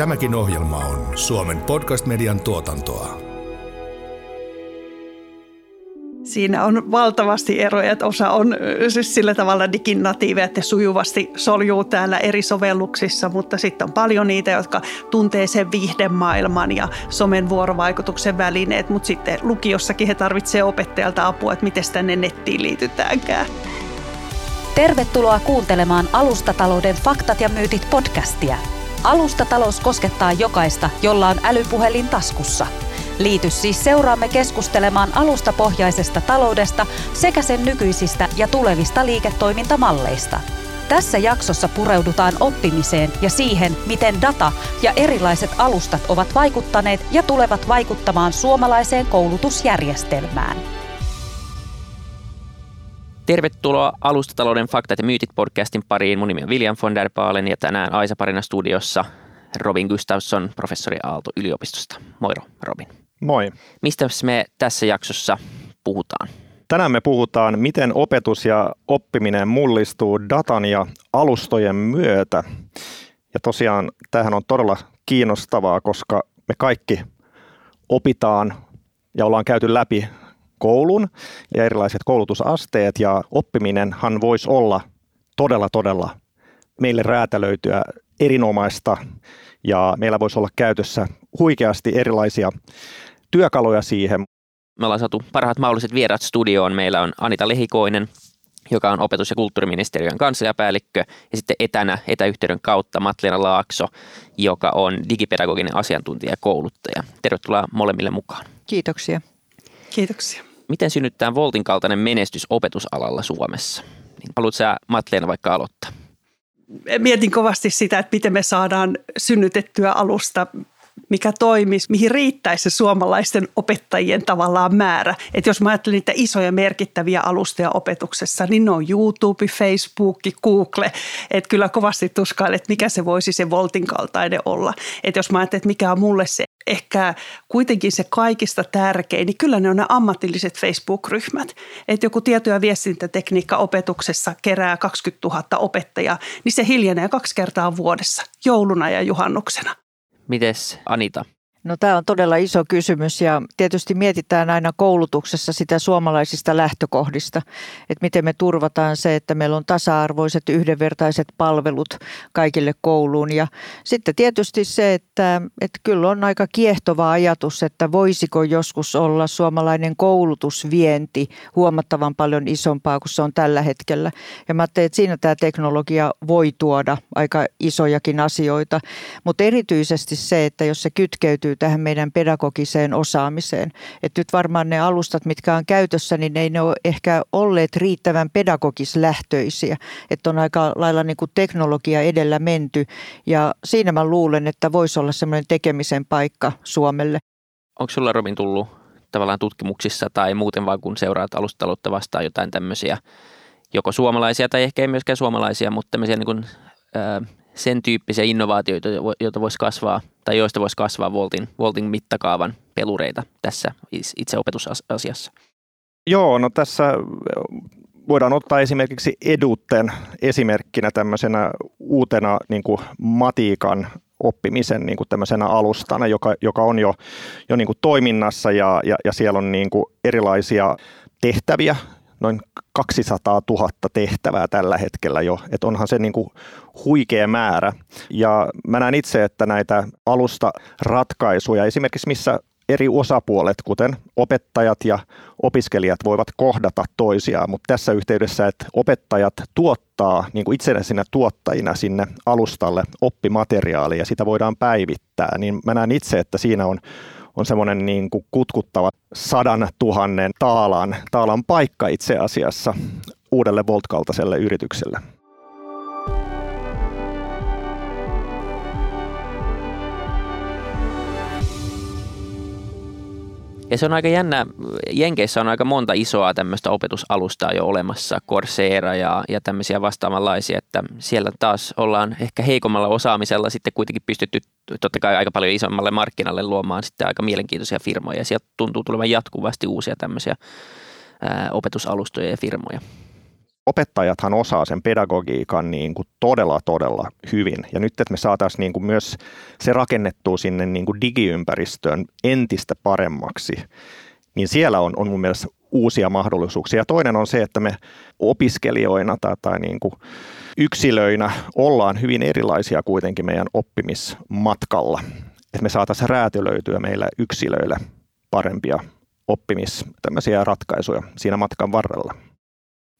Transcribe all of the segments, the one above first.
Tämäkin ohjelma on Suomen podcast-median tuotantoa. Siinä on valtavasti eroja, että osa on siis sillä tavalla diginatiiveja, että sujuvasti soljuu täällä eri sovelluksissa, mutta sitten on paljon niitä, jotka tuntee sen viihdemaailman ja somen vuorovaikutuksen välineet, mutta sitten lukiossakin he tarvitsevat opettajalta apua, että miten tänne nettiin liitytäänkään. Tervetuloa kuuntelemaan Alustatalouden faktat ja myytit podcastia. Alustatalous koskettaa jokaista, jolla on älypuhelin taskussa – Liity siis seuraamme keskustelemaan alustapohjaisesta taloudesta sekä sen nykyisistä ja tulevista liiketoimintamalleista. Tässä jaksossa pureudutaan oppimiseen ja siihen, miten data ja erilaiset alustat ovat vaikuttaneet ja tulevat vaikuttamaan suomalaiseen koulutusjärjestelmään. Tervetuloa Alustatalouden faktat ja myytit podcastin pariin. Mun nimi on William von der Baalen ja tänään Aisa Parina studiossa Robin Gustafsson, professori Aalto-yliopistosta. Moi Robin. Moi. Mistä me tässä jaksossa puhutaan? Tänään me puhutaan, miten opetus ja oppiminen mullistuu datan ja alustojen myötä. Ja tosiaan tähän on todella kiinnostavaa, koska me kaikki opitaan ja ollaan käyty läpi koulun ja erilaiset koulutusasteet ja oppiminenhan voisi olla todella todella meille räätälöityä erinomaista ja meillä voisi olla käytössä huikeasti erilaisia työkaluja siihen. Me ollaan saatu parhaat mahdolliset vierat studioon. Meillä on Anita Lehikoinen, joka on opetus- ja kulttuuriministeriön kansliapäällikkö, ja sitten etänä, etäyhteyden kautta Matleena Laakso, joka on digipedagoginen asiantuntija ja kouluttaja. Tervetuloa molemmille mukaan. Kiitoksia. Kiitoksia. Miten synnyttää Voltin kaltainen menestys opetusalalla Suomessa? Niin haluatko sä Matleena vaikka aloittaa? Mietin kovasti sitä, että miten me saadaan synnytettyä alusta mikä toimisi, mihin riittäisi se suomalaisten opettajien tavallaan määrä. Että jos mä ajattelen niitä isoja merkittäviä alustoja opetuksessa, niin ne on YouTube, Facebook, Google. Että kyllä kovasti tuskailen, että mikä se voisi se Voltin kaltainen olla. Että jos mä ajattelen, että mikä on mulle se ehkä kuitenkin se kaikista tärkein, niin kyllä ne on ne ammatilliset Facebook-ryhmät. Että joku tieto- ja viestintätekniikka opetuksessa kerää 20 000 opettajaa, niin se hiljenee kaksi kertaa vuodessa, jouluna ja juhannuksena. Mites Anita? No tämä on todella iso kysymys ja tietysti mietitään aina koulutuksessa sitä suomalaisista lähtökohdista, että miten me turvataan se, että meillä on tasa-arvoiset yhdenvertaiset palvelut kaikille kouluun. Ja sitten tietysti se, että, että kyllä on aika kiehtova ajatus, että voisiko joskus olla suomalainen koulutusvienti huomattavan paljon isompaa kuin se on tällä hetkellä. Ja mä ajattelin, että siinä tämä teknologia voi tuoda aika isojakin asioita, mutta erityisesti se, että jos se kytkeytyy liittyy tähän meidän pedagogiseen osaamiseen. Et nyt varmaan ne alustat, mitkä on käytössä, niin ei ne ole ehkä olleet riittävän pedagogislähtöisiä. Että on aika lailla niin kuin teknologia edellä menty ja siinä mä luulen, että voisi olla semmoinen tekemisen paikka Suomelle. Onko sulla Robin tullut tavallaan tutkimuksissa tai muuten vaan kun seuraat alustataloutta vastaan jotain tämmöisiä joko suomalaisia tai ehkä ei myöskään suomalaisia, mutta tämmöisiä niin kuin, ää, sen tyyppisiä innovaatioita, joita voisi kasvaa tai joista voisi kasvaa Voltin, Voltin mittakaavan pelureita tässä itse opetusasiassa? Joo, no tässä voidaan ottaa esimerkiksi Edutten esimerkkinä tämmöisenä uutena niin kuin matiikan oppimisen niin kuin tämmöisenä alustana, joka, joka on jo, jo niin kuin toiminnassa ja, ja, ja siellä on niin kuin erilaisia tehtäviä, noin 200 000 tehtävää tällä hetkellä jo, että onhan se niin kuin huikea määrä. Ja mä näen itse, että näitä alusta ratkaisuja, esimerkiksi missä eri osapuolet, kuten opettajat ja opiskelijat, voivat kohdata toisiaan, mutta tässä yhteydessä, että opettajat tuottaa niin kuin itsenäisinä tuottajina sinne alustalle oppimateriaalia ja sitä voidaan päivittää, niin mä näen itse, että siinä on on semmoinen niin kuin kutkuttava sadan tuhannen taalan, taalan paikka itse asiassa uudelle Volt-kaltaiselle yritykselle. Ja se on aika jännä, Jenkeissä on aika monta isoa tämmöistä opetusalustaa jo olemassa, Coursera ja, ja tämmöisiä vastaavanlaisia, että siellä taas ollaan ehkä heikommalla osaamisella sitten kuitenkin pystytty totta kai aika paljon isommalle markkinalle luomaan sitten aika mielenkiintoisia firmoja ja sieltä tuntuu tulevan jatkuvasti uusia tämmöisiä ää, opetusalustoja ja firmoja. Opettajathan osaa sen pedagogiikan niin kuin todella, todella hyvin. Ja nyt, että me saataisiin niin kuin myös se rakennettua sinne niin kuin digiympäristöön entistä paremmaksi, niin siellä on, on mun mielestä uusia mahdollisuuksia. Ja toinen on se, että me opiskelijoina tai, tai niin kuin yksilöinä ollaan hyvin erilaisia kuitenkin meidän oppimismatkalla. Että me saataisiin räätälöityä meillä yksilöille parempia oppimis ratkaisuja siinä matkan varrella.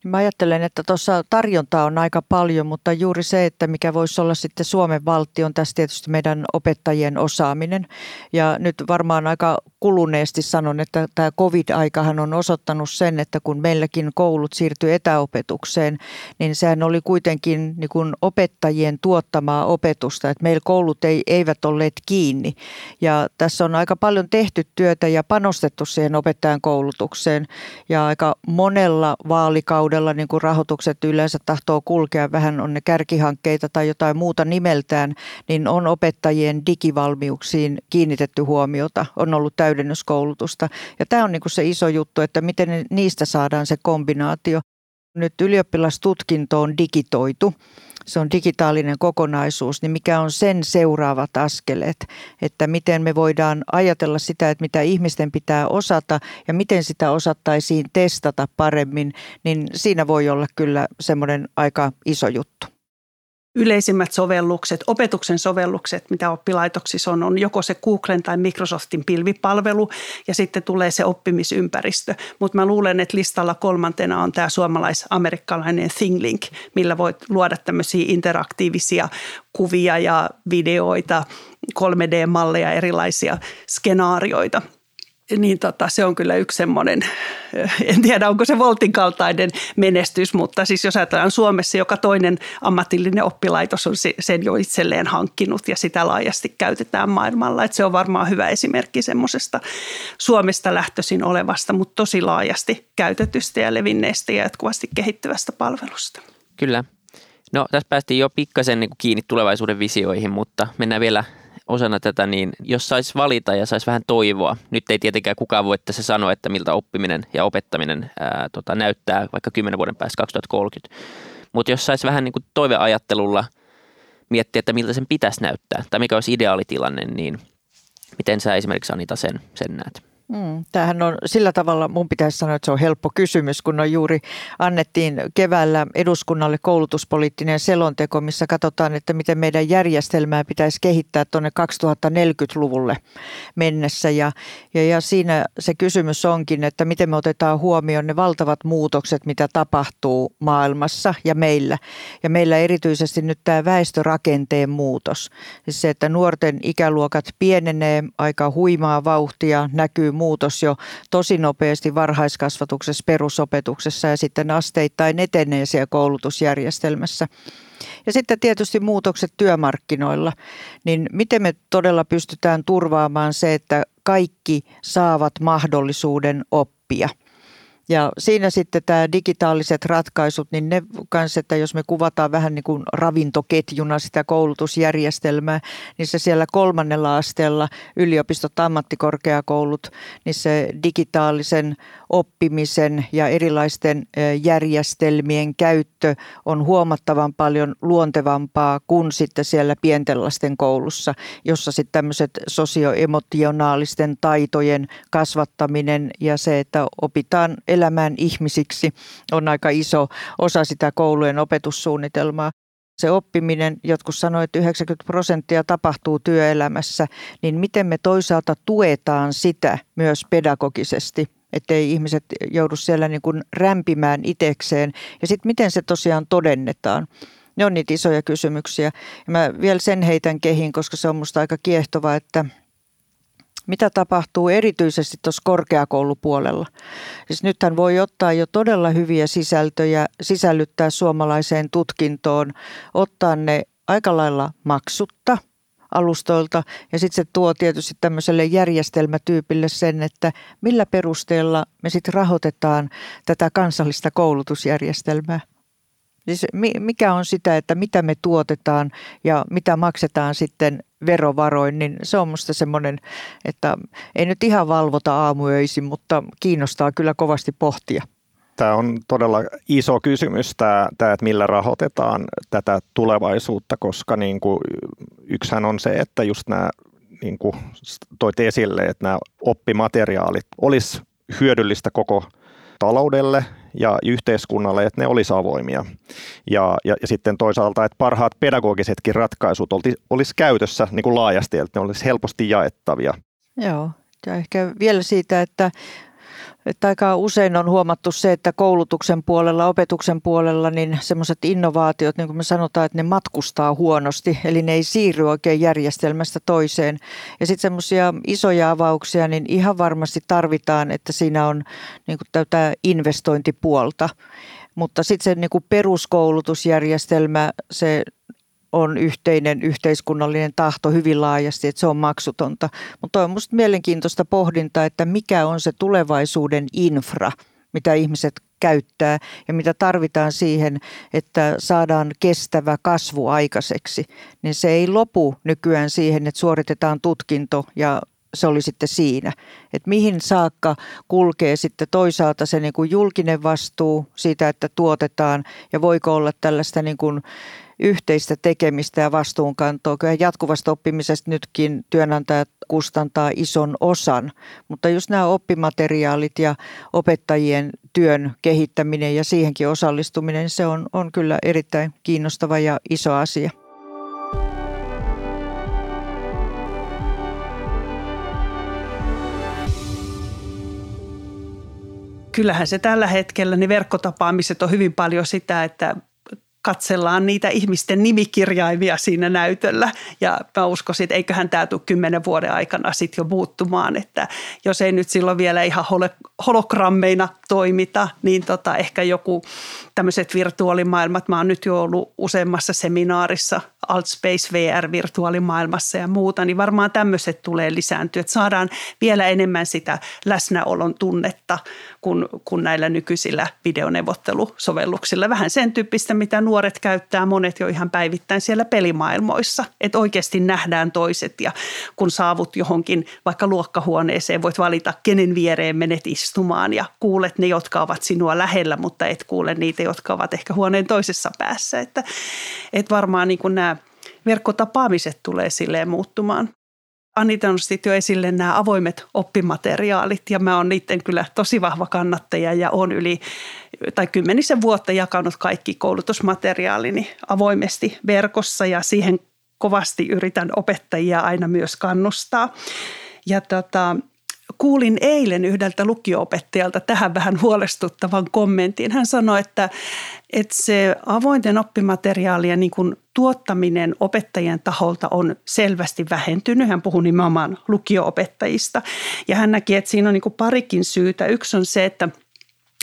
Mä ajattelen, että tuossa tarjontaa on aika paljon, mutta juuri se, että mikä voisi olla sitten Suomen valtio, on tässä tietysti meidän opettajien osaaminen. Ja nyt varmaan aika kuluneesti sanon, että tämä covid-aikahan on osoittanut sen, että kun meilläkin koulut siirtyi etäopetukseen, niin sehän oli kuitenkin niin kuin opettajien tuottamaa opetusta, että meillä koulut ei, eivät olleet kiinni. Ja tässä on aika paljon tehty työtä ja panostettu siihen opettajan koulutukseen ja aika monella vaalikaudella kaudella niin kuin rahoitukset yleensä tahtoo kulkea, vähän on ne kärkihankkeita tai jotain muuta nimeltään, niin on opettajien digivalmiuksiin kiinnitetty huomiota, on ollut täydennyskoulutusta. Ja tämä on niin kuin se iso juttu, että miten niistä saadaan se kombinaatio. Nyt ylioppilastutkinto on digitoitu se on digitaalinen kokonaisuus, niin mikä on sen seuraavat askeleet, että miten me voidaan ajatella sitä, että mitä ihmisten pitää osata ja miten sitä osattaisiin testata paremmin, niin siinä voi olla kyllä semmoinen aika iso juttu yleisimmät sovellukset, opetuksen sovellukset, mitä oppilaitoksissa on, on joko se Googlen tai Microsoftin pilvipalvelu ja sitten tulee se oppimisympäristö. Mutta mä luulen, että listalla kolmantena on tämä suomalais-amerikkalainen ThingLink, millä voit luoda tämmöisiä interaktiivisia kuvia ja videoita, 3D-malleja, erilaisia skenaarioita – niin tota, se on kyllä yksi semmoinen, en tiedä onko se Voltin kaltainen menestys, mutta siis jos ajatellaan Suomessa, joka toinen ammatillinen oppilaitos on sen jo itselleen hankkinut ja sitä laajasti käytetään maailmalla. Että se on varmaan hyvä esimerkki semmoisesta Suomesta lähtöisin olevasta, mutta tosi laajasti käytetystä ja levinneestä ja jatkuvasti kehittyvästä palvelusta. Kyllä. No tässä päästiin jo pikkasen niin kiinni tulevaisuuden visioihin, mutta mennään vielä osana tätä, niin jos saisi valita ja saisi vähän toivoa, nyt ei tietenkään kukaan voi tässä sanoa, että miltä oppiminen ja opettaminen ää, tota, näyttää vaikka 10 vuoden päästä 2030, mutta jos saisi vähän niin kuin toiveajattelulla miettiä, että miltä sen pitäisi näyttää tai mikä olisi ideaalitilanne, niin miten sä esimerkiksi Anita sen, sen näet? Mm, tämähän on sillä tavalla, mun pitäisi sanoa, että se on helppo kysymys, kun on juuri annettiin keväällä eduskunnalle koulutuspoliittinen selonteko, missä katsotaan, että miten meidän järjestelmää pitäisi kehittää tuonne 2040-luvulle mennessä. Ja, ja, ja siinä se kysymys onkin, että miten me otetaan huomioon ne valtavat muutokset, mitä tapahtuu maailmassa ja meillä. Ja meillä erityisesti nyt tämä väestörakenteen muutos. Siis se, että nuorten ikäluokat pienenee aika huimaa vauhtia, näkyy muutos jo tosi nopeasti varhaiskasvatuksessa, perusopetuksessa ja sitten asteittain etenee siellä koulutusjärjestelmässä. Ja sitten tietysti muutokset työmarkkinoilla, niin miten me todella pystytään turvaamaan se, että kaikki saavat mahdollisuuden oppia – ja siinä sitten tämä digitaaliset ratkaisut, niin ne kanssa, että jos me kuvataan vähän niin kuin ravintoketjuna sitä koulutusjärjestelmää, niin se siellä kolmannella asteella yliopistot, ammattikorkeakoulut, niin se digitaalisen oppimisen ja erilaisten järjestelmien käyttö on huomattavan paljon luontevampaa kuin sitten siellä pienten lasten koulussa, jossa sitten tämmöiset sosioemotionaalisten taitojen kasvattaminen ja se, että opitaan elämään ihmisiksi on aika iso osa sitä koulujen opetussuunnitelmaa. Se oppiminen, jotkut sanoivat, että 90 prosenttia tapahtuu työelämässä, niin miten me toisaalta tuetaan sitä myös pedagogisesti, ettei ihmiset joudu siellä niin kuin rämpimään itekseen. Ja sitten miten se tosiaan todennetaan. Ne on niitä isoja kysymyksiä. Ja mä vielä sen heitän kehin, koska se on musta aika kiehtova, että – mitä tapahtuu erityisesti tuossa korkeakoulupuolella. Siis nythän voi ottaa jo todella hyviä sisältöjä, sisällyttää suomalaiseen tutkintoon, ottaa ne aika lailla maksutta alustoilta ja sitten se tuo tietysti tämmöiselle järjestelmätyypille sen, että millä perusteella me sitten rahoitetaan tätä kansallista koulutusjärjestelmää. Siis mikä on sitä, että mitä me tuotetaan ja mitä maksetaan sitten verovaroin, niin se on musta semmoinen, että ei nyt ihan valvota aamuöisin, mutta kiinnostaa kyllä kovasti pohtia. Tämä on todella iso kysymys, tämä, tämä että millä rahoitetaan tätä tulevaisuutta, koska niin kuin, yksihän on se, että just nämä niin kuin toit esille, että nämä oppimateriaalit olisi hyödyllistä koko taloudelle ja yhteiskunnalle, että ne olisi avoimia. Ja, ja, ja sitten toisaalta, että parhaat pedagogisetkin ratkaisut olisi, olisi käytössä niin kuin laajasti, että ne olisi helposti jaettavia. Joo, ja ehkä vielä siitä, että että aika usein on huomattu se, että koulutuksen puolella, opetuksen puolella, niin semmoiset innovaatiot, niin kuin me sanotaan, että ne matkustaa huonosti, eli ne ei siirry oikein järjestelmästä toiseen. Ja sitten semmoisia isoja avauksia, niin ihan varmasti tarvitaan, että siinä on niin kuin tätä investointipuolta. Mutta sitten se niin kuin peruskoulutusjärjestelmä, se on yhteinen yhteiskunnallinen tahto hyvin laajasti, että se on maksutonta. Mutta on minusta mielenkiintoista pohdintaa, että mikä on se tulevaisuuden infra, mitä ihmiset käyttää ja mitä tarvitaan siihen, että saadaan kestävä kasvu aikaiseksi. Niin se ei lopu nykyään siihen, että suoritetaan tutkinto ja se oli sitten siinä. Että mihin saakka kulkee sitten toisaalta se niin kuin julkinen vastuu siitä, että tuotetaan ja voiko olla tällaista niin kuin yhteistä tekemistä ja vastuunkantoa. Kyllä jatkuvasta oppimisesta nytkin työnantajat kustantaa ison osan, mutta just nämä oppimateriaalit ja opettajien työn kehittäminen ja siihenkin osallistuminen, se on, on kyllä erittäin kiinnostava ja iso asia. Kyllähän se tällä hetkellä, niin verkkotapaamiset on hyvin paljon sitä, että katsellaan niitä ihmisten nimikirjaimia siinä näytöllä. Ja mä uskoisin, että eiköhän tämä tule kymmenen vuoden aikana sitten jo muuttumaan, että jos ei nyt silloin vielä ihan hologrammeina toimita, niin tota, ehkä joku tämmöiset virtuaalimaailmat, mä oon nyt jo ollut useammassa seminaarissa Altspace VR-virtuaalimaailmassa ja muuta, niin varmaan tämmöiset tulee lisääntyä, että saadaan vielä enemmän sitä läsnäolon tunnetta kuin, kuin näillä nykyisillä videoneuvottelusovelluksilla. Vähän sen tyyppistä, mitä nuoret käyttää, monet jo ihan päivittäin siellä pelimaailmoissa, että oikeasti nähdään toiset ja kun saavut johonkin vaikka luokkahuoneeseen, voit valita, kenen viereen menet istumaan ja kuulet ne, jotka ovat sinua lähellä, mutta et kuule niitä, jotka ovat ehkä huoneen toisessa päässä. Että, että varmaan niin kuin nämä verkkotapaamiset tulee silleen muuttumaan. Anita nosti jo esille nämä avoimet oppimateriaalit ja mä oon niiden kyllä tosi vahva kannattaja ja on yli tai kymmenisen vuotta jakanut kaikki koulutusmateriaalini avoimesti verkossa ja siihen kovasti yritän opettajia aina myös kannustaa. Ja tota, kuulin eilen yhdeltä lukio-opettajalta tähän vähän huolestuttavan kommentin. Hän sanoi, että, että se avointen oppimateriaalien niin kuin tuottaminen opettajien taholta on selvästi vähentynyt. Hän puhui nimenomaan lukio-opettajista. Ja hän näki, että siinä on niin kuin parikin syytä. Yksi on se, että –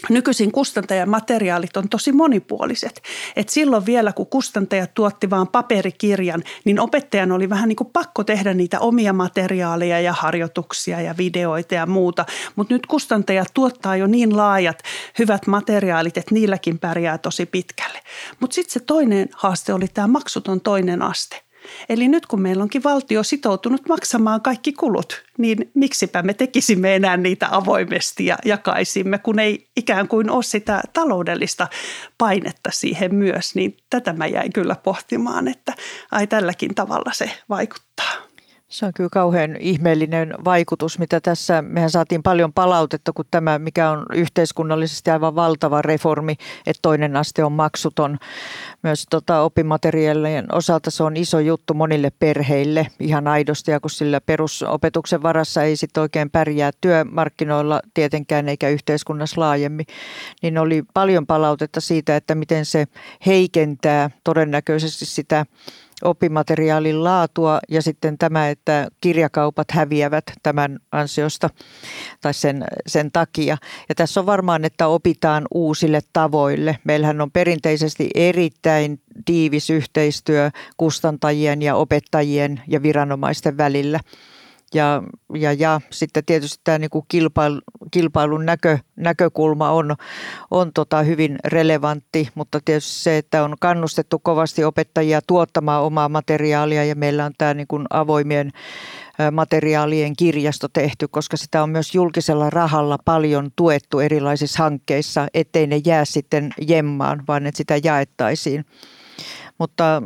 nykyisin kustantajamateriaalit on tosi monipuoliset. Et silloin vielä, kun kustantajat tuotti vain paperikirjan, niin opettajan oli vähän niin kuin pakko tehdä niitä omia materiaaleja ja harjoituksia ja videoita ja muuta. Mutta nyt kustantajat tuottaa jo niin laajat hyvät materiaalit, että niilläkin pärjää tosi pitkälle. Mutta sitten se toinen haaste oli tämä maksuton toinen aste. Eli nyt kun meillä onkin valtio sitoutunut maksamaan kaikki kulut, niin miksipä me tekisimme enää niitä avoimesti ja jakaisimme, kun ei ikään kuin ole sitä taloudellista painetta siihen myös. Niin tätä mä jäin kyllä pohtimaan, että ai tälläkin tavalla se vaikuttaa. Se on kyllä kauhean ihmeellinen vaikutus, mitä tässä, mehän saatiin paljon palautetta, kun tämä, mikä on yhteiskunnallisesti aivan valtava reformi, että toinen aste on maksuton. Myös tota, oppimateriaalien osalta se on iso juttu monille perheille ihan aidosti, ja kun sillä perusopetuksen varassa ei sitten oikein pärjää työmarkkinoilla tietenkään eikä yhteiskunnassa laajemmin, niin oli paljon palautetta siitä, että miten se heikentää todennäköisesti sitä oppimateriaalin laatua ja sitten tämä, että kirjakaupat häviävät tämän ansiosta tai sen, sen takia. Ja tässä on varmaan, että opitaan uusille tavoille. Meillähän on perinteisesti erittäin tiivis yhteistyö kustantajien ja opettajien ja viranomaisten välillä. Ja, ja, ja sitten tietysti tämä niin kuin kilpailu, kilpailun näkö, näkökulma on, on tota hyvin relevantti, mutta tietysti se, että on kannustettu kovasti opettajia tuottamaan omaa materiaalia ja meillä on tämä niin kuin avoimien materiaalien kirjasto tehty, koska sitä on myös julkisella rahalla paljon tuettu erilaisissa hankkeissa, ettei ne jää sitten jemmaan, vaan että sitä jaettaisiin. Mutta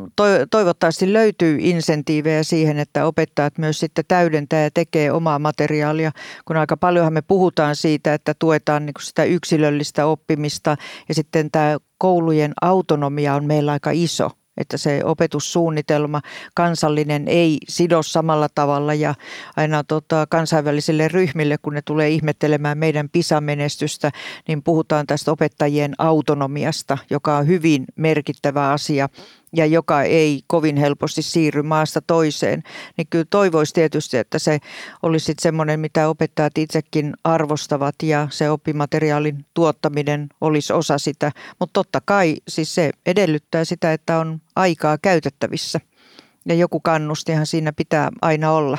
toivottavasti löytyy insentiivejä siihen, että opettajat myös sitten täydentää ja tekee omaa materiaalia, kun aika paljonhan me puhutaan siitä, että tuetaan niin sitä yksilöllistä oppimista ja sitten tämä koulujen autonomia on meillä aika iso – että se opetussuunnitelma kansallinen ei sido samalla tavalla ja aina tota, kansainvälisille ryhmille, kun ne tulee ihmettelemään meidän PISA-menestystä, niin puhutaan tästä opettajien autonomiasta, joka on hyvin merkittävä asia ja joka ei kovin helposti siirry maasta toiseen, niin kyllä toivoisi tietysti, että se olisi semmoinen, mitä opettajat itsekin arvostavat ja se oppimateriaalin tuottaminen olisi osa sitä. Mutta totta kai siis se edellyttää sitä, että on aikaa käytettävissä ja joku kannustihan siinä pitää aina olla.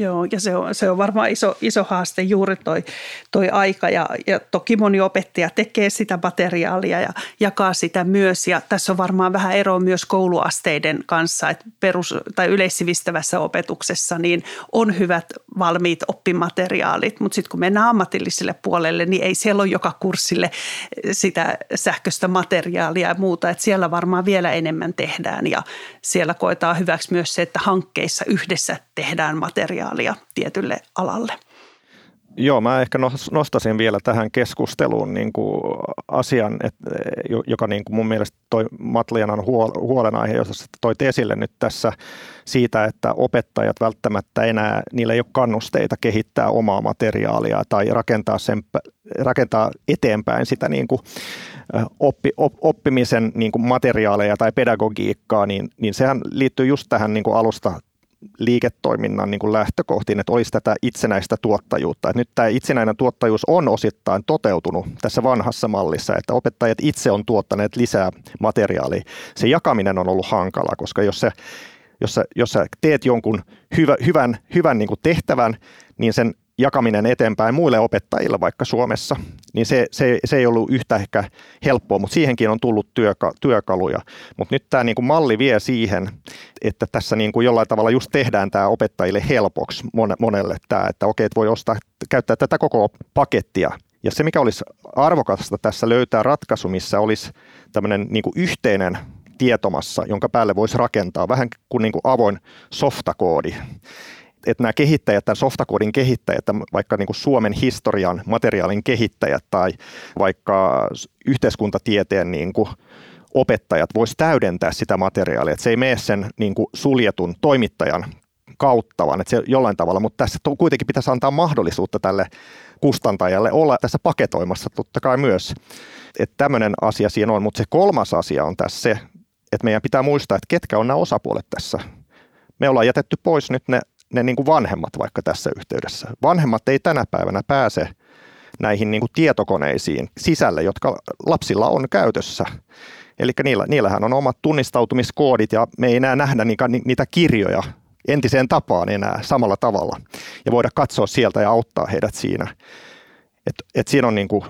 Joo, ja se on, se on varmaan iso, iso haaste juuri toi, toi aika. Ja, ja toki moni opettaja tekee sitä materiaalia ja jakaa sitä myös. Ja tässä on varmaan vähän eroa myös kouluasteiden kanssa, että perus- tai yleissivistävässä opetuksessa niin on hyvät valmiit oppimateriaalit, mutta sitten kun mennään ammatilliselle puolelle, niin ei siellä ole joka kurssille sitä sähköistä materiaalia ja muuta, että siellä varmaan vielä enemmän tehdään ja siellä koetaan hyväksi myös se, että hankkeissa yhdessä tehdään materiaalia potentiaalia tietylle alalle. Joo, mä ehkä nostasin vielä tähän keskusteluun niin kuin asian, että, joka niin kuin mun mielestä toi Matlianan huolenaihe, jossa toit esille nyt tässä siitä, että opettajat välttämättä enää, niillä ei ole kannusteita kehittää omaa materiaalia tai rakentaa, sen, rakentaa eteenpäin sitä niin kuin oppi, op, oppimisen niin kuin materiaaleja tai pedagogiikkaa, niin, niin sehän liittyy just tähän niin kuin alusta liiketoiminnan niin kuin lähtökohtiin, että olisi tätä itsenäistä tuottajuutta. Että nyt tämä itsenäinen tuottajuus on osittain toteutunut tässä vanhassa mallissa, että opettajat itse on tuottaneet lisää materiaalia. Se jakaminen on ollut hankala, koska jos, se, jos, sä, jos sä teet jonkun hyvä, hyvän, hyvän niin kuin tehtävän, niin sen jakaminen eteenpäin muille opettajille vaikka Suomessa, niin se, se, se ei ollut yhtä ehkä helppoa, mutta siihenkin on tullut työka, työkaluja. Mutta nyt tämä niinku malli vie siihen, että tässä niinku jollain tavalla just tehdään tämä opettajille helpoksi monelle tämä, että okei, että voi ostaa, käyttää tätä koko pakettia. Ja se, mikä olisi arvokasta tässä löytää ratkaisu, missä olisi tämmöinen niinku yhteinen tietomassa, jonka päälle voisi rakentaa vähän kuin, niin kuin avoin softakoodi että nämä kehittäjät, tämän softakoodin kehittäjät, vaikka niin kuin Suomen historian materiaalin kehittäjät tai vaikka yhteiskuntatieteen niin kuin opettajat vois täydentää sitä materiaalia, että se ei mene sen niin kuin suljetun toimittajan kautta, vaan että se jollain tavalla, mutta tässä kuitenkin pitäisi antaa mahdollisuutta tälle kustantajalle olla tässä paketoimassa totta kai myös. Että tämmöinen asia siinä on, mutta se kolmas asia on tässä se, että meidän pitää muistaa, että ketkä on nämä osapuolet tässä. Me ollaan jätetty pois nyt ne ne niin kuin vanhemmat vaikka tässä yhteydessä. Vanhemmat ei tänä päivänä pääse näihin niin kuin tietokoneisiin sisälle, jotka lapsilla on käytössä. Eli niillä, niillähän on omat tunnistautumiskoodit ja me ei enää nähdä niitä, niitä kirjoja entiseen tapaan enää samalla tavalla ja voida katsoa sieltä ja auttaa heidät siinä. Et, et siinä on niin kuin,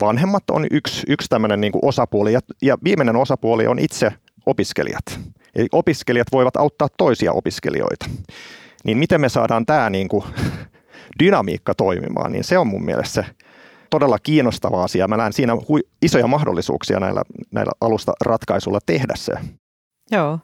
vanhemmat on yksi, yksi tämmöinen niin osapuoli ja, ja viimeinen osapuoli on itse opiskelijat. Eli opiskelijat voivat auttaa toisia opiskelijoita niin miten me saadaan tämä niin kuin dynamiikka toimimaan, niin se on mun mielestä se todella kiinnostava asia. Mä näen siinä isoja mahdollisuuksia näillä, näillä alusta ratkaisuilla tehdä se. Joo,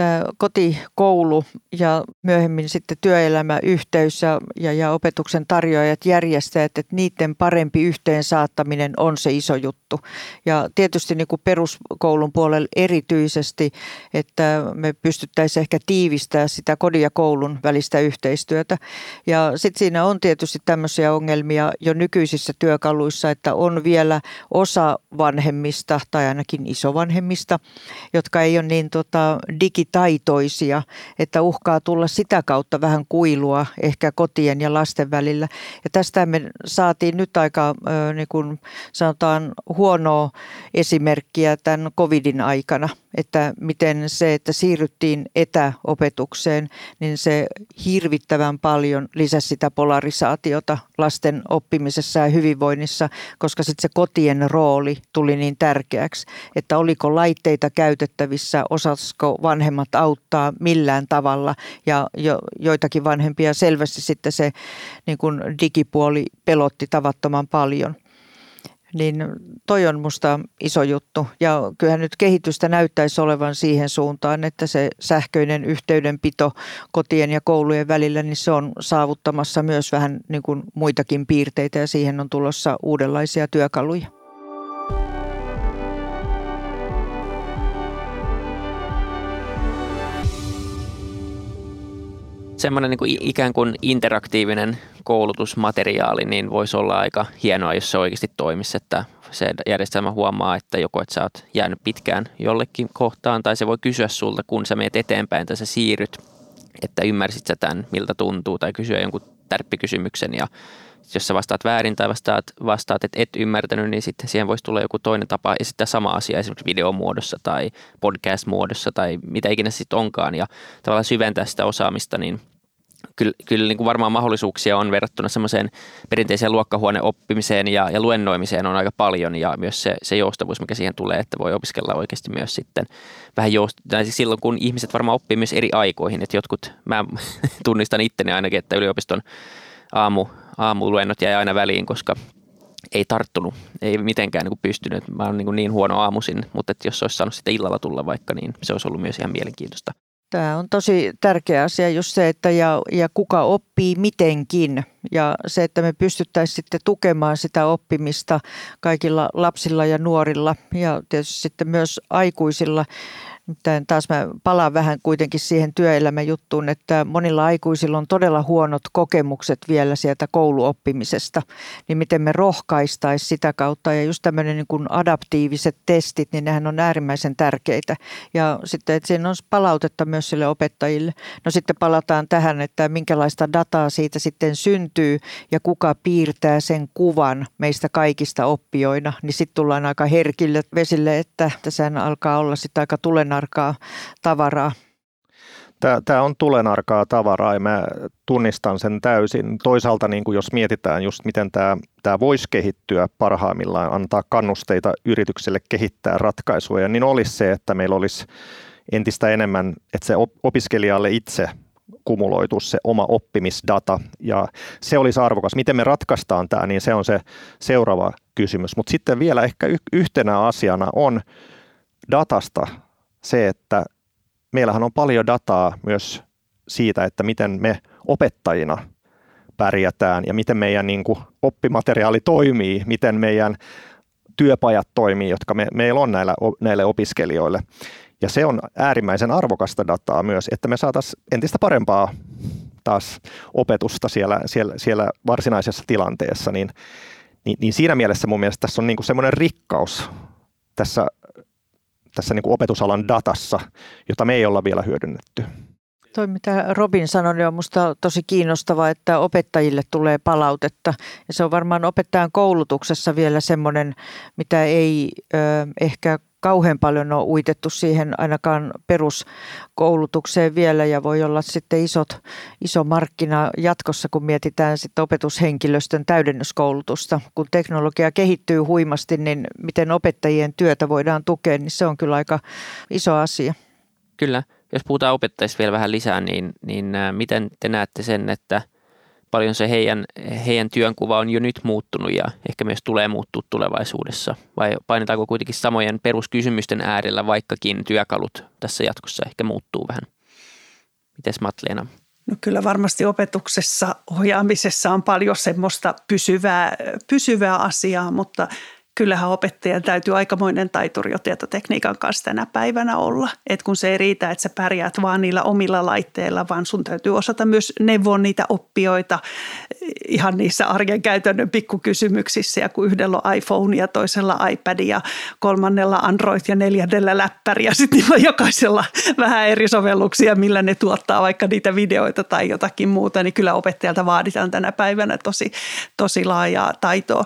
tämä kotikoulu ja myöhemmin sitten työelämäyhteys ja, ja, ja opetuksen tarjoajat, järjestäjät, että niiden parempi yhteensaattaminen on se iso juttu. Ja tietysti niin kuin peruskoulun puolella erityisesti, että me pystyttäisiin ehkä tiivistää sitä kodin ja koulun välistä yhteistyötä. Ja sitten siinä on tietysti tämmöisiä ongelmia jo nykyisissä työkaluissa, että on vielä osa vanhemmista tai ainakin isovanhemmista, jotka ei ole niin tota, digitaitoisia, että uhkaa tulla sitä kautta vähän kuilua ehkä kotien ja lasten välillä. Ja tästä me saatiin nyt aika niin kuin sanotaan huonoa esimerkkiä tämän covidin aikana – että miten se, että siirryttiin etäopetukseen, niin se hirvittävän paljon lisäsi sitä polarisaatiota lasten oppimisessa ja hyvinvoinnissa, koska sitten se kotien rooli tuli niin tärkeäksi, että oliko laitteita käytettävissä, osasko vanhemmat auttaa millään tavalla. Ja jo, joitakin vanhempia selvästi sitten se niin kuin digipuoli pelotti tavattoman paljon – niin toi on musta iso juttu. Ja kyllähän nyt kehitystä näyttäisi olevan siihen suuntaan, että se sähköinen yhteydenpito kotien ja koulujen välillä, niin se on saavuttamassa myös vähän niin kuin muitakin piirteitä ja siihen on tulossa uudenlaisia työkaluja. semmoinen niin kuin ikään kuin interaktiivinen koulutusmateriaali, niin voisi olla aika hienoa, jos se oikeasti toimisi, että se järjestelmä huomaa, että joko että sä oot jäänyt pitkään jollekin kohtaan, tai se voi kysyä sulta, kun sä meet eteenpäin tai sä siirryt, että ymmärsit sä tämän, miltä tuntuu, tai kysyä jonkun tärppikysymyksen, ja jos sä vastaat väärin tai vastaat, vastaat, että et ymmärtänyt, niin sitten siihen voisi tulla joku toinen tapa esittää sama asia esimerkiksi videomuodossa tai podcast-muodossa tai mitä ikinä sitten onkaan ja tavallaan syventää sitä osaamista, niin kyllä, kyllä niin kuin varmaan mahdollisuuksia on verrattuna semmoiseen perinteiseen luokkahuoneoppimiseen ja, ja luennoimiseen on aika paljon ja myös se, se joustavuus, mikä siihen tulee, että voi opiskella oikeasti myös sitten vähän joustavuutta. Siis silloin, kun ihmiset varmaan oppii myös eri aikoihin, että jotkut, mä tunnistan itteni ainakin, että yliopiston aamu, aamuluennot jäi aina väliin, koska ei tarttunut, ei mitenkään niin kuin pystynyt. Mä olen niin, niin huono aamuisin, mutta että jos olisi saanut sitten illalla tulla vaikka, niin se olisi ollut myös ihan mielenkiintoista. Tämä on tosi tärkeä asia just se, että ja, ja kuka oppii mitenkin. Ja se, että me pystyttäisiin sitten tukemaan sitä oppimista kaikilla lapsilla ja nuorilla ja tietysti sitten myös aikuisilla Nimittäin taas mä palaan vähän kuitenkin siihen työelämäjuttuun, että monilla aikuisilla on todella huonot kokemukset vielä sieltä kouluoppimisesta. Niin miten me rohkaistaisiin sitä kautta ja just tämmöinen niin kuin adaptiiviset testit, niin nehän on äärimmäisen tärkeitä. Ja sitten, että siinä on palautetta myös sille opettajille. No sitten palataan tähän, että minkälaista dataa siitä sitten syntyy ja kuka piirtää sen kuvan meistä kaikista oppijoina. Niin sitten tullaan aika herkille vesille, että tässä alkaa olla sitten aika tulena tulenarkaa tavaraa? Tämä, on tulenarkaa tavaraa ja mä tunnistan sen täysin. Toisaalta niin kuin jos mietitään just miten tämä, tämä voisi kehittyä parhaimmillaan, antaa kannusteita yritykselle kehittää ratkaisuja, niin olisi se, että meillä olisi entistä enemmän, että se opiskelijalle itse kumuloitu se oma oppimisdata ja se olisi arvokas. Miten me ratkaistaan tämä, niin se on se seuraava kysymys. Mutta sitten vielä ehkä yhtenä asiana on datasta se, että meillähän on paljon dataa myös siitä, että miten me opettajina pärjätään ja miten meidän niin kuin, oppimateriaali toimii, miten meidän työpajat toimii, jotka me, meillä on näillä, näille opiskelijoille. Ja se on äärimmäisen arvokasta dataa myös, että me saataisiin entistä parempaa taas opetusta siellä, siellä, siellä varsinaisessa tilanteessa, niin, niin, niin siinä mielessä mun mielestä tässä on niin semmoinen rikkaus tässä tässä niin kuin opetusalan datassa, jota me ei olla vielä hyödynnetty. Toi mitä Robin sanoi, niin on minusta tosi kiinnostavaa, että opettajille tulee palautetta. Ja se on varmaan opettajan koulutuksessa vielä semmoinen, mitä ei ö, ehkä kauhean paljon ole uitettu siihen ainakaan peruskoulutukseen vielä ja voi olla sitten isot, iso markkina jatkossa, kun mietitään sitten opetushenkilöstön täydennyskoulutusta. Kun teknologia kehittyy huimasti, niin miten opettajien työtä voidaan tukea, niin se on kyllä aika iso asia. Kyllä. Jos puhutaan opettajista vielä vähän lisää, niin, niin miten te näette sen, että – paljon se heidän, heidän työnkuva on jo nyt muuttunut ja ehkä myös tulee muuttua tulevaisuudessa? Vai painetaanko kuitenkin samojen peruskysymysten äärellä, vaikkakin työkalut tässä jatkossa ehkä muuttuu vähän? Mites Matleena? No kyllä varmasti opetuksessa, ohjaamisessa on paljon semmoista pysyvää, pysyvää asiaa, mutta kyllähän opettajan täytyy aikamoinen taituri jo tietotekniikan kanssa tänä päivänä olla. Et kun se ei riitä, että sä pärjäät vaan niillä omilla laitteilla, vaan sun täytyy osata myös neuvoa niitä oppijoita ihan niissä arjen käytännön pikkukysymyksissä ja kun yhdellä on iPhone ja toisella iPad ja kolmannella Android ja neljännellä läppäri ja sitten niillä on jokaisella vähän eri sovelluksia, millä ne tuottaa vaikka niitä videoita tai jotakin muuta, niin kyllä opettajalta vaaditaan tänä päivänä tosi, tosi laajaa taitoa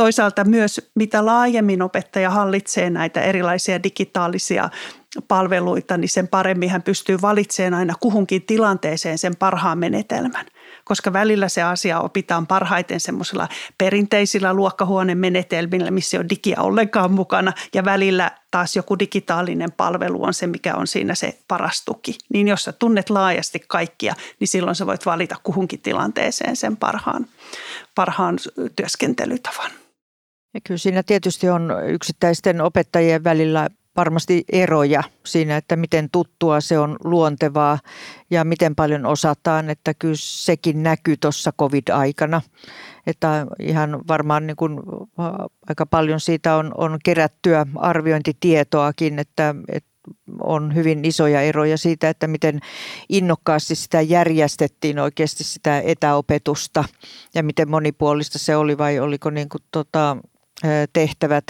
toisaalta myös mitä laajemmin opettaja hallitsee näitä erilaisia digitaalisia palveluita, niin sen paremmin hän pystyy valitsemaan aina kuhunkin tilanteeseen sen parhaan menetelmän. Koska välillä se asia opitaan parhaiten semmoisilla perinteisillä luokkahuonemenetelmillä, missä ei ole digiä ollenkaan mukana, ja välillä taas joku digitaalinen palvelu on se, mikä on siinä se paras tuki. Niin jos sä tunnet laajasti kaikkia, niin silloin sä voit valita kuhunkin tilanteeseen sen parhaan, parhaan työskentelytavan. Ja kyllä siinä tietysti on yksittäisten opettajien välillä varmasti eroja siinä, että miten tuttua se on luontevaa ja miten paljon osataan, että kyllä sekin näkyy tuossa covid-aikana. Että ihan varmaan niin kuin aika paljon siitä on, on kerättyä arviointitietoakin, että, että on hyvin isoja eroja siitä, että miten innokkaasti sitä järjestettiin oikeasti sitä etäopetusta ja miten monipuolista se oli vai oliko niin kuin tota, tehtävät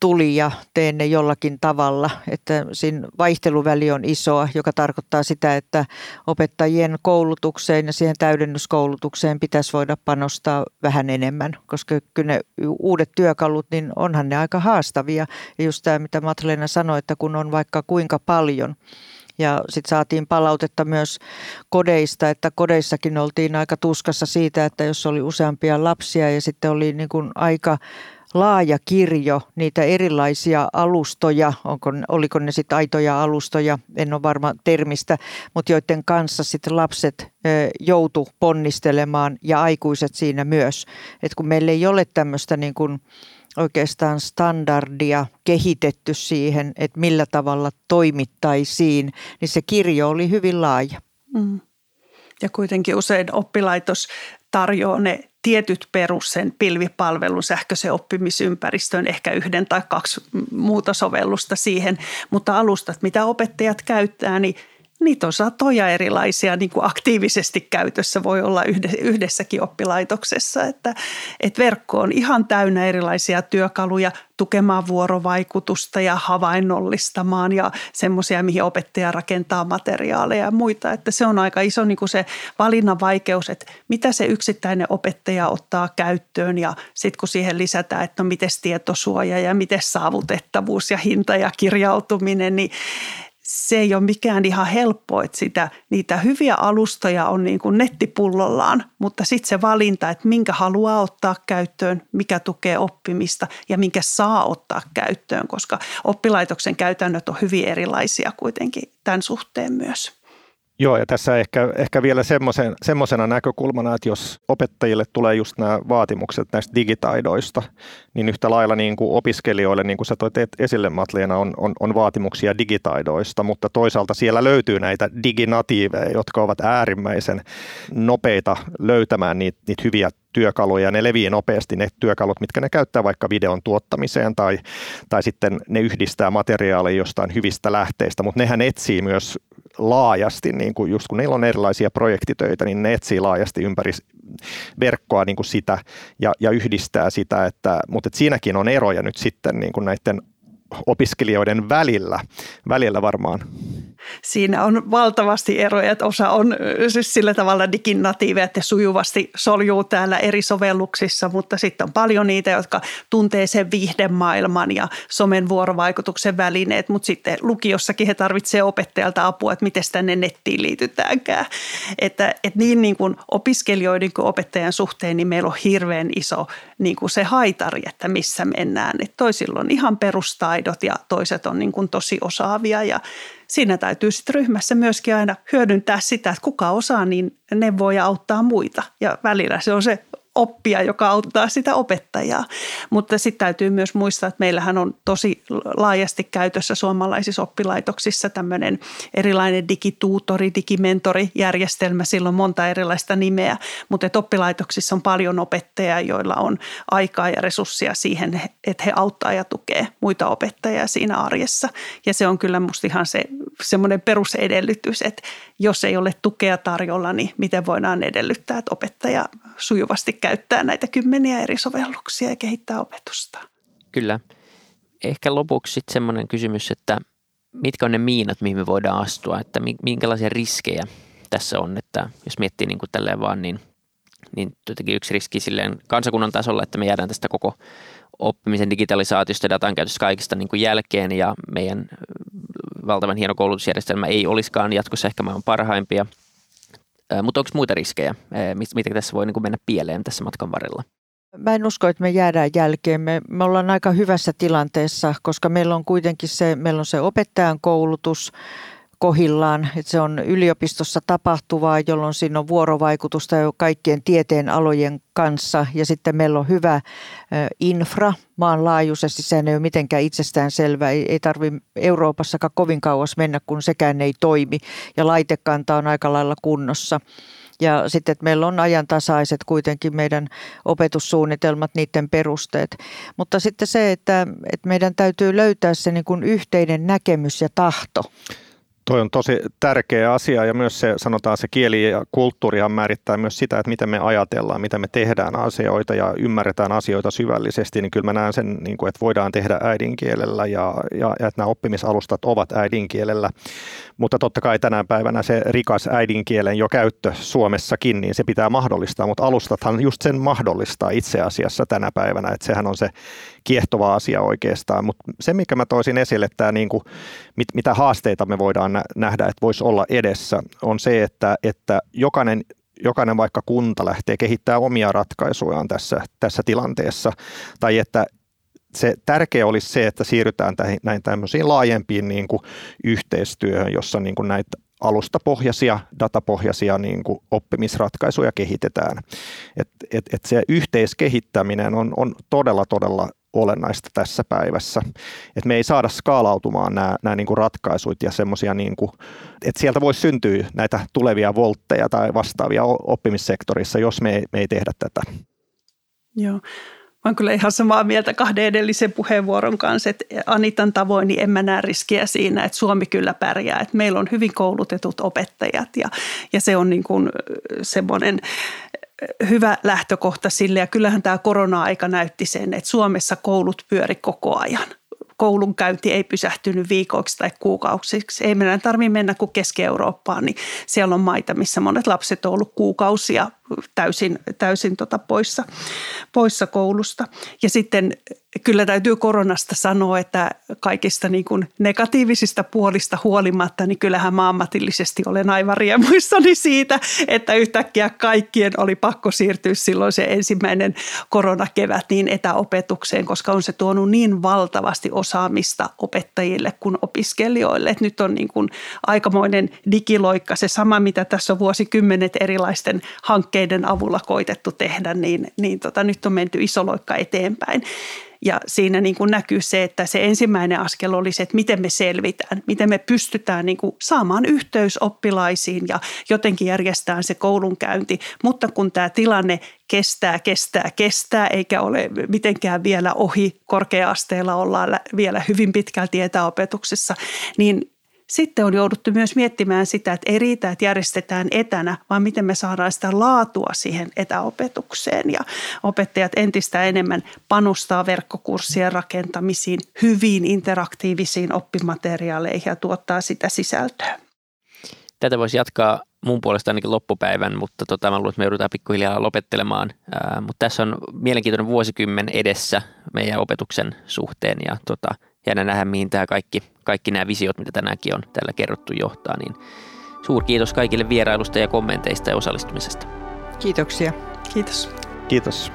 tuli ja teen ne jollakin tavalla. Että siinä vaihteluväli on isoa, joka tarkoittaa sitä, että opettajien koulutukseen ja siihen täydennyskoulutukseen pitäisi voida panostaa vähän enemmän, koska kyllä ne uudet työkalut, niin onhan ne aika haastavia. Ja just tämä, mitä Matleena sanoi, että kun on vaikka kuinka paljon, ja sitten saatiin palautetta myös kodeista, että kodeissakin oltiin aika tuskassa siitä, että jos oli useampia lapsia ja sitten oli niin kuin aika laaja kirjo niitä erilaisia alustoja, onko, oliko ne sitten aitoja alustoja, en ole varma termistä, mutta joiden kanssa sitten lapset joutu ponnistelemaan ja aikuiset siinä myös. Et kun meillä ei ole tämmöistä niin kuin oikeastaan standardia kehitetty siihen, että millä tavalla toimittaisiin, niin se kirjo oli hyvin laaja. Mm. Ja kuitenkin usein oppilaitos tarjoaa ne tietyt perus sen pilvipalvelun sähköisen oppimisympäristön, ehkä yhden tai kaksi muuta sovellusta siihen, mutta alustat, mitä opettajat käyttää, niin niitä on satoja erilaisia niin kuin aktiivisesti käytössä voi olla yhdessäkin oppilaitoksessa. Että, että verkko on ihan täynnä erilaisia työkaluja tukemaan vuorovaikutusta ja havainnollistamaan ja semmoisia, mihin opettaja rakentaa materiaaleja ja muita. Että se on aika iso niin kuin se valinnan vaikeus, että mitä se yksittäinen opettaja ottaa käyttöön ja sitten kun siihen lisätään, että no miten tietosuoja ja miten saavutettavuus ja hinta ja kirjautuminen, niin se ei ole mikään ihan helppo, että sitä, niitä hyviä alustoja on niin kuin nettipullollaan, mutta sitten se valinta, että minkä haluaa ottaa käyttöön, mikä tukee oppimista ja minkä saa ottaa käyttöön, koska oppilaitoksen käytännöt on hyvin erilaisia kuitenkin tämän suhteen myös. Joo, ja tässä ehkä, ehkä vielä semmoisena näkökulmana, että jos opettajille tulee just nämä vaatimukset näistä digitaidoista, niin yhtä lailla niin kuin opiskelijoille, niin kuin sä toit esille Matleena, on, on, on vaatimuksia digitaidoista, mutta toisaalta siellä löytyy näitä diginatiiveja, jotka ovat äärimmäisen nopeita löytämään niitä, niitä hyviä työkaluja ja ne leviää nopeasti ne työkalut, mitkä ne käyttää vaikka videon tuottamiseen tai, tai sitten ne yhdistää materiaalia jostain hyvistä lähteistä, mutta nehän etsii myös laajasti, niin kuin just kun niillä on erilaisia projektitöitä, niin ne etsii laajasti ympäri verkkoa niin kuin sitä ja, ja yhdistää sitä, että, mutta että siinäkin on eroja nyt sitten niin kuin näiden opiskelijoiden välillä, välillä varmaan. Siinä on valtavasti eroja, että osa on siis sillä tavalla diginatiiveja, että sujuvasti soljuu täällä eri sovelluksissa, mutta sitten on paljon niitä, jotka tuntee sen viihdemaailman ja somen vuorovaikutuksen välineet, mutta sitten lukiossakin he tarvitsevat opettajalta apua, että miten tänne nettiin liitytäänkään. Että, että niin, niin kuin opiskelijoiden kuin opettajan suhteen, niin meillä on hirveän iso niin kuin se haitari, että missä mennään. Että toisilla on ihan perustaidot ja toiset on niin kuin tosi osaavia ja siinä täytyy sitten ryhmässä myöskin aina hyödyntää sitä, että kuka osaa, niin ne voi auttaa muita. Ja välillä se on se oppia, joka auttaa sitä opettajaa. Mutta sitten täytyy myös muistaa, että meillähän on tosi laajasti käytössä suomalaisissa oppilaitoksissa tämmöinen erilainen digituutori, digimentorijärjestelmä. Sillä on monta erilaista nimeä, mutta että oppilaitoksissa on paljon opettajia, joilla on aikaa ja resursseja siihen, että he auttaa ja tukee muita opettajia siinä arjessa. Ja se on kyllä musta ihan se semmoinen perusedellytys, että jos ei ole tukea tarjolla, niin miten voidaan edellyttää, että opettaja sujuvasti käyttää näitä kymmeniä eri sovelluksia ja kehittää opetusta. Kyllä. Ehkä lopuksi sitten semmoinen kysymys, että mitkä on ne miinat, mihin me voidaan astua, että minkälaisia riskejä tässä on, että jos miettii niin kuin tälleen vaan, niin, niin jotenkin yksi riski silleen kansakunnan tasolla, että me jäädään tästä koko oppimisen digitalisaatiosta ja datan käytöstä kaikista niin kuin jälkeen ja meidän valtavan hieno koulutusjärjestelmä ei olisikaan jatkossa ehkä maailman parhaimpia. Mutta onko muita riskejä, mitä tässä voi niin kuin mennä pieleen tässä matkan varrella? Mä en usko, että me jäädään jälkeen. Me, me ollaan aika hyvässä tilanteessa, koska meillä on kuitenkin se, meillä on se opettajan koulutus, kohillaan. Että se on yliopistossa tapahtuvaa, jolloin siinä on vuorovaikutusta jo kaikkien tieteen alojen kanssa. Ja sitten meillä on hyvä infra maanlaajuisesti. Sehän ei ole mitenkään itsestään selvä. Ei, ei tarvitse Euroopassakaan kovin kauas mennä, kun sekään ei toimi. Ja laitekanta on aika lailla kunnossa. Ja sitten, että meillä on ajantasaiset kuitenkin meidän opetussuunnitelmat, niiden perusteet. Mutta sitten se, että, että meidän täytyy löytää se niin kuin yhteinen näkemys ja tahto. Toi on tosi tärkeä asia ja myös se, sanotaan se kieli ja kulttuurihan määrittää myös sitä, että miten me ajatellaan, miten me tehdään asioita ja ymmärretään asioita syvällisesti, niin kyllä mä näen sen, niin kuin, että voidaan tehdä äidinkielellä ja, ja, ja että nämä oppimisalustat ovat äidinkielellä. Mutta totta kai tänä päivänä se rikas äidinkielen jo käyttö Suomessakin, niin se pitää mahdollistaa, mutta alustathan just sen mahdollistaa itse asiassa tänä päivänä, että sehän on se kiehtova asia oikeastaan. Mutta se, mikä mä toisin esille, tämä niin kuin, mit, mitä haasteita me voidaan nähdä, että voisi olla edessä, on se, että, että jokainen jokainen vaikka kunta lähtee kehittämään omia ratkaisujaan tässä, tässä tilanteessa, tai että se tärkeä olisi se, että siirrytään tähän, näin tämmöisiin laajempiin niin kuin yhteistyöhön, jossa niin kuin näitä alustapohjaisia, datapohjaisia niin kuin oppimisratkaisuja kehitetään. Et, et, et se yhteiskehittäminen on, on todella, todella olennaista tässä päivässä. Et me ei saada skaalautumaan nämä, nämä niin kuin ratkaisuit ja semmoisia, niin että sieltä voisi syntyä näitä tulevia voltteja tai vastaavia oppimissektorissa, jos me ei, me ei tehdä tätä. Joo. Olen kyllä ihan samaa mieltä kahden edellisen puheenvuoron kanssa, että Anitan tavoin niin en mä näe riskiä siinä, että Suomi kyllä pärjää. Että meillä on hyvin koulutetut opettajat ja, ja se on niin kuin semmoinen hyvä lähtökohta sille. Ja kyllähän tämä korona-aika näytti sen, että Suomessa koulut pyöri koko ajan koulunkäynti ei pysähtynyt viikoiksi tai kuukausiksi. Ei meidän tarvitse mennä kuin Keski-Eurooppaan, niin siellä on maita, missä monet lapset on ollut kuukausia täysin, täysin tota poissa, poissa koulusta. Ja sitten kyllä täytyy koronasta sanoa, että kaikista niin kuin negatiivisista puolista huolimatta, niin kyllähän mä ammatillisesti olen aivan riemuissani siitä, että yhtäkkiä kaikkien oli pakko siirtyä silloin se ensimmäinen koronakevät niin etäopetukseen, koska on se tuonut niin valtavasti osaamista opettajille kuin opiskelijoille. Että nyt on niin kuin aikamoinen digiloikka, se sama mitä tässä on vuosikymmenet erilaisten hankkeiden hankkeiden avulla koitettu tehdä, niin, niin tota, nyt on menty iso loikka eteenpäin. Ja siinä niin kuin näkyy se, että se ensimmäinen askel oli se, että miten me selvitään, miten me pystytään niin kuin saamaan yhteys oppilaisiin ja jotenkin järjestään se koulunkäynti. Mutta kun tämä tilanne kestää, kestää, kestää, eikä ole mitenkään vielä ohi, korkea-asteella ollaan vielä hyvin pitkälti etäopetuksessa, niin sitten on jouduttu myös miettimään sitä, että ei riitä, että järjestetään etänä, vaan miten me saadaan sitä laatua siihen etäopetukseen. Ja opettajat entistä enemmän panostaa verkkokurssien rakentamisiin, hyviin interaktiivisiin oppimateriaaleihin ja tuottaa sitä sisältöä. Tätä voisi jatkaa mun puolesta ainakin loppupäivän, mutta tota, mä luulen, että me joudutaan pikkuhiljaa lopettelemaan. Ää, mutta tässä on mielenkiintoinen vuosikymmen edessä meidän opetuksen suhteen ja tota, jännä nähdä, mihin tämä kaikki, kaikki nämä visiot, mitä tänäänkin on tällä kerrottu johtaa, niin kiitos kaikille vierailusta ja kommenteista ja osallistumisesta. Kiitoksia. Kiitos. Kiitos.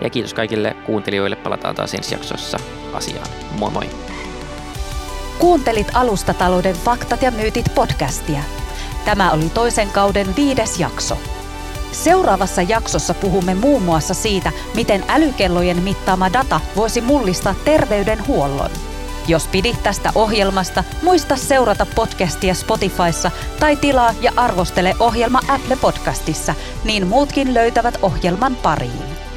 Ja kiitos kaikille kuuntelijoille. Palataan taas ensi jaksossa asiaan. Moi moi. Kuuntelit Alustatalouden faktat ja myytit podcastia. Tämä oli toisen kauden viides jakso. Seuraavassa jaksossa puhumme muun muassa siitä, miten älykellojen mittaama data voisi mullistaa terveydenhuollon. Jos pidit tästä ohjelmasta, muista seurata podcastia Spotifyssa tai tilaa ja arvostele ohjelma Apple Podcastissa, niin muutkin löytävät ohjelman pariin.